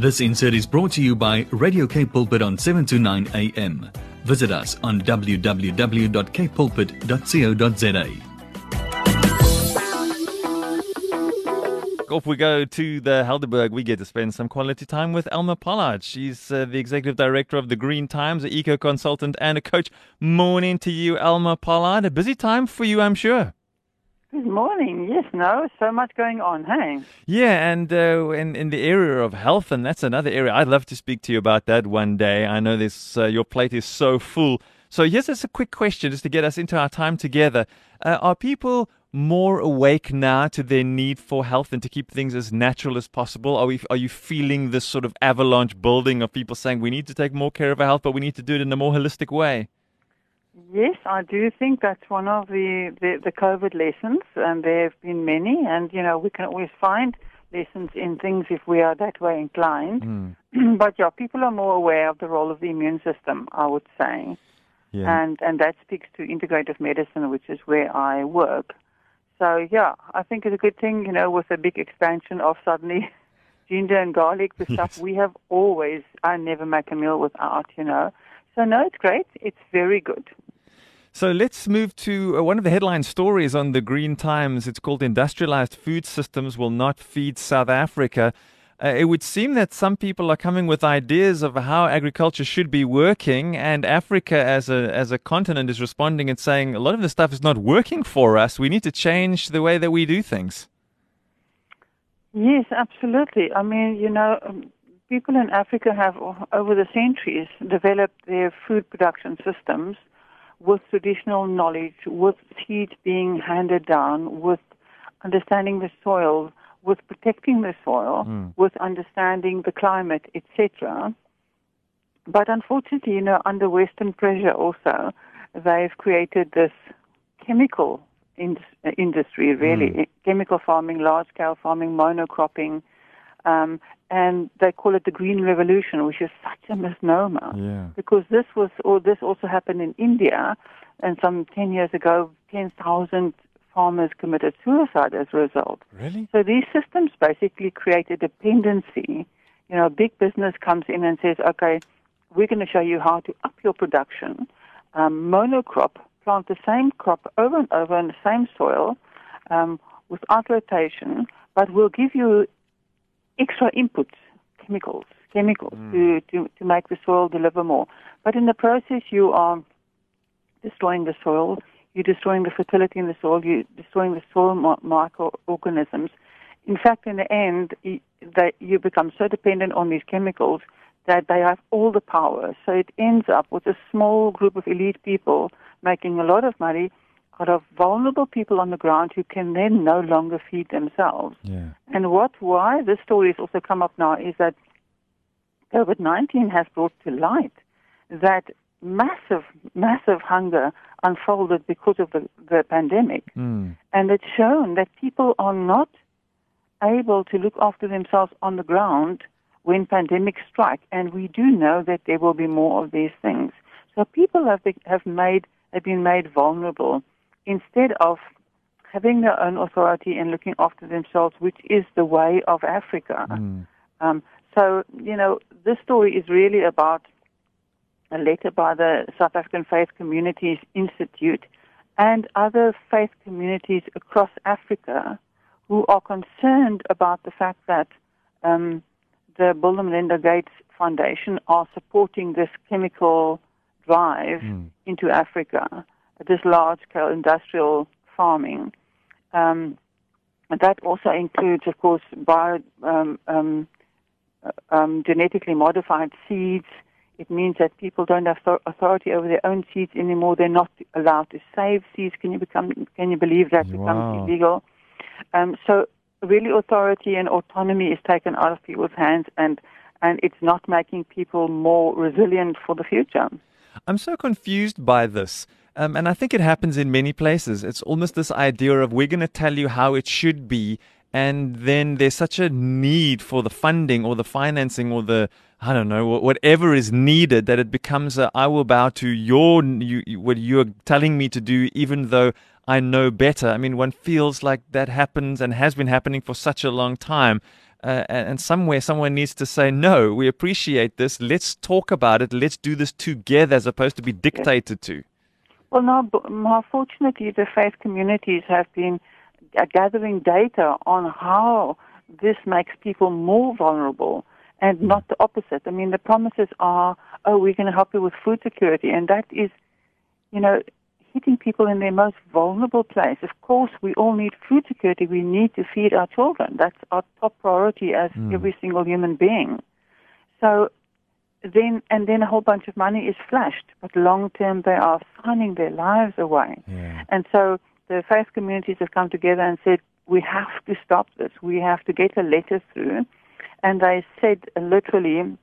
This insert is brought to you by Radio K Pulpit on 7 to 9 a.m. Visit us on www.kpulpit.co.za. Off we go to the Helderberg. We get to spend some quality time with Elma Pollard. She's uh, the executive director of the Green Times, an eco consultant, and a coach. Morning to you, Elma Pollard. A busy time for you, I'm sure. Good morning. Yes, no, so much going on, hey? Yeah, and uh, in in the area of health, and that's another area I'd love to speak to you about that one day. I know this uh, your plate is so full. So yes, just a quick question, just to get us into our time together. Uh, are people more awake now to their need for health and to keep things as natural as possible? Are we are you feeling this sort of avalanche building of people saying we need to take more care of our health, but we need to do it in a more holistic way? Yes, I do think that's one of the, the, the COVID lessons, and there have been many, and you know we can always find lessons in things if we are that way inclined. Mm. but yeah, people are more aware of the role of the immune system, I would say, Yeah. and and that speaks to integrative medicine, which is where I work. So yeah, I think it's a good thing, you know, with a big expansion of suddenly ginger and garlic, the stuff we have always. I never make a meal without, you know. So no, it's great. It's very good. So let's move to uh, one of the headline stories on the Green Times. It's called Industrialized Food Systems Will Not Feed South Africa. Uh, it would seem that some people are coming with ideas of how agriculture should be working, and Africa as a, as a continent is responding and saying a lot of the stuff is not working for us. We need to change the way that we do things. Yes, absolutely. I mean, you know, um, people in Africa have, over the centuries, developed their food production systems with traditional knowledge, with seeds being handed down, with understanding the soil, with protecting the soil, hmm. with understanding the climate, etc. But unfortunately, you know, under Western pressure also, they've created this chemical in- industry, really, hmm. chemical farming, large-scale farming, monocropping, um, and they call it the green revolution, which is such a misnomer. Yeah. Because this was, or this also happened in India, and some 10 years ago, 10,000 farmers committed suicide as a result. Really? So these systems basically create a dependency. You know, big business comes in and says, okay, we're going to show you how to up your production. Um, monocrop, plant the same crop over and over in the same soil um, without rotation, but we'll give you extra inputs, chemicals, chemicals hmm. to, to, to make the soil deliver more. But in the process, you are destroying the soil, you're destroying the fertility in the soil, you're destroying the soil mi- microorganisms. In fact, in the end, they, you become so dependent on these chemicals that they have all the power. So it ends up with a small group of elite people making a lot of money out of vulnerable people on the ground who can then no longer feed themselves. Yeah. And what why this story has also come up now is that COVID nineteen has brought to light that massive, massive hunger unfolded because of the, the pandemic. Mm. And it's shown that people are not able to look after themselves on the ground when pandemics strike. And we do know that there will be more of these things. So people have, be, have made have been made vulnerable instead of having their own authority and looking after themselves, which is the way of Africa. Mm. Um, so, you know, this story is really about a letter by the South African Faith Communities Institute and other faith communities across Africa who are concerned about the fact that um, the Bill and Melinda Gates Foundation are supporting this chemical drive into Africa, this large-scale industrial farming. Um, and that also includes, of course, bio, um, um, uh, um, genetically modified seeds. It means that people don't have authority over their own seeds anymore. They're not allowed to save seeds. Can you become? Can you believe that becomes illegal? Um, so really, authority and autonomy is taken out of people's hands, and and it's not making people more resilient for the future. I'm so confused by this. Um, and I think it happens in many places. It's almost this idea of we're going to tell you how it should be. And then there's such a need for the funding or the financing or the, I don't know, whatever is needed that it becomes a, I will bow to your, you, you- what you're telling me to do, even though I know better. I mean, one feels like that happens and has been happening for such a long time. Uh, and somewhere, someone needs to say, no, we appreciate this. Let's talk about it. Let's do this together as opposed to be dictated to. Well, now, more fortunately, the faith communities have been gathering data on how this makes people more vulnerable and not the opposite. I mean, the promises are, oh, we're going to help you with food security, and that is, you know, hitting people in their most vulnerable place. Of course, we all need food security. We need to feed our children. That's our top priority as mm. every single human being. So then, and then a whole bunch of money is flashed, but long term they are signing their lives away. Yeah. And so the faith communities have come together and said, we have to stop this. We have to get a letter through. And they said literally,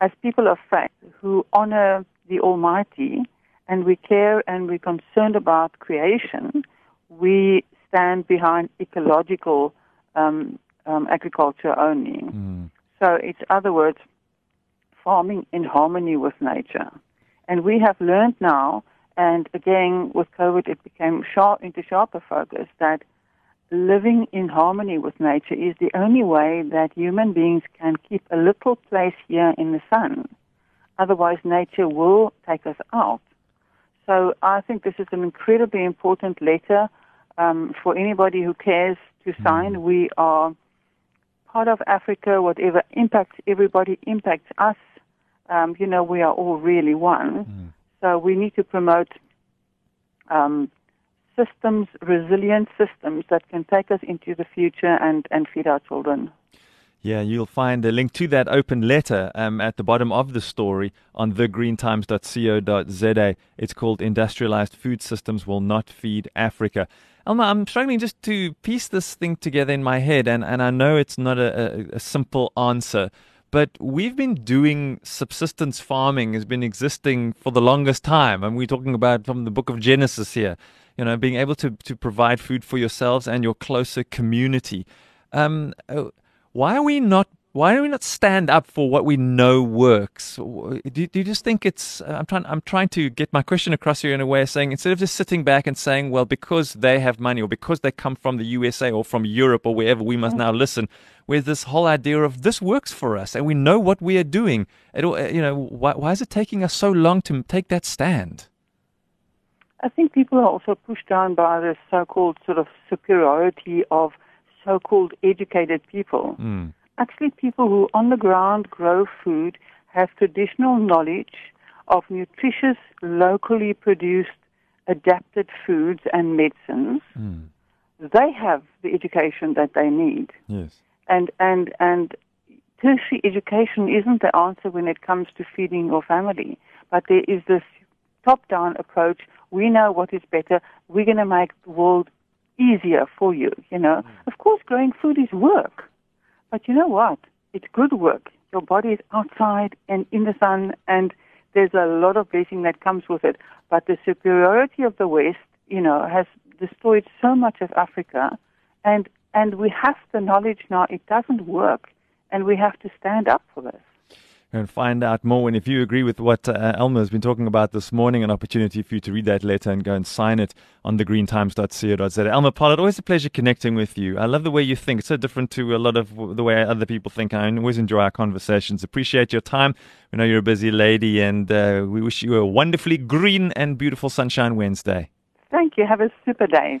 as people of faith who honor the Almighty, and we care and we're concerned about creation, we stand behind ecological um, um, agriculture only. Mm. So, it's other words, farming in harmony with nature. And we have learned now, and again with COVID, it became sharp into sharper focus that living in harmony with nature is the only way that human beings can keep a little place here in the sun. Otherwise, nature will take us out. So I think this is an incredibly important letter um, for anybody who cares to mm. sign. We are part of Africa. Whatever impacts everybody impacts us. Um, you know, we are all really one. Mm. So we need to promote um, systems, resilient systems that can take us into the future and, and feed our children. Yeah, you'll find a link to that open letter um, at the bottom of the story on thegreentimes.co.za. It's called Industrialized Food Systems Will Not Feed Africa. Elma, I'm struggling just to piece this thing together in my head, and, and I know it's not a, a, a simple answer, but we've been doing subsistence farming, has been existing for the longest time. And we're talking about from the book of Genesis here, you know, being able to, to provide food for yourselves and your closer community. Um, why are we not why do we not stand up for what we know works? Do, do, you just think it's? I'm trying. I'm trying to get my question across here in a way of saying instead of just sitting back and saying, well, because they have money or because they come from the USA or from Europe or wherever, we must mm. now listen. With this whole idea of this works for us and we know what we are doing. It, you know, why, why is it taking us so long to take that stand? I think people are also pushed down by this so-called sort of superiority of so-called educated people. Mm. Actually, people who on the ground grow food have traditional knowledge of nutritious, locally produced, adapted foods and medicines. Mm. They have the education that they need. Yes. And and and tertiary education isn't the answer when it comes to feeding your family, but there is this top-down approach. We know what is better. We're going to make the world easier for you, you know. Mm. Of course, growing food is work. But you know what? It's good work. Your body is outside and in the sun, and there's a lot of blessing that comes with it. But the superiority of the West, you know, has destroyed so much of Africa, and and we have the knowledge now. It doesn't work, and we have to stand up for this and find out more. And if you agree with what uh, Elma has been talking about this morning, an opportunity for you to read that letter and go and sign it on thegreentimes.co.za. Elma Pollard, always a pleasure connecting with you. I love the way you think. It's so different to a lot of the way other people think. I always enjoy our conversations. Appreciate your time. We know you're a busy lady, and uh, we wish you a wonderfully green and beautiful Sunshine Wednesday. Thank you. Have a super day.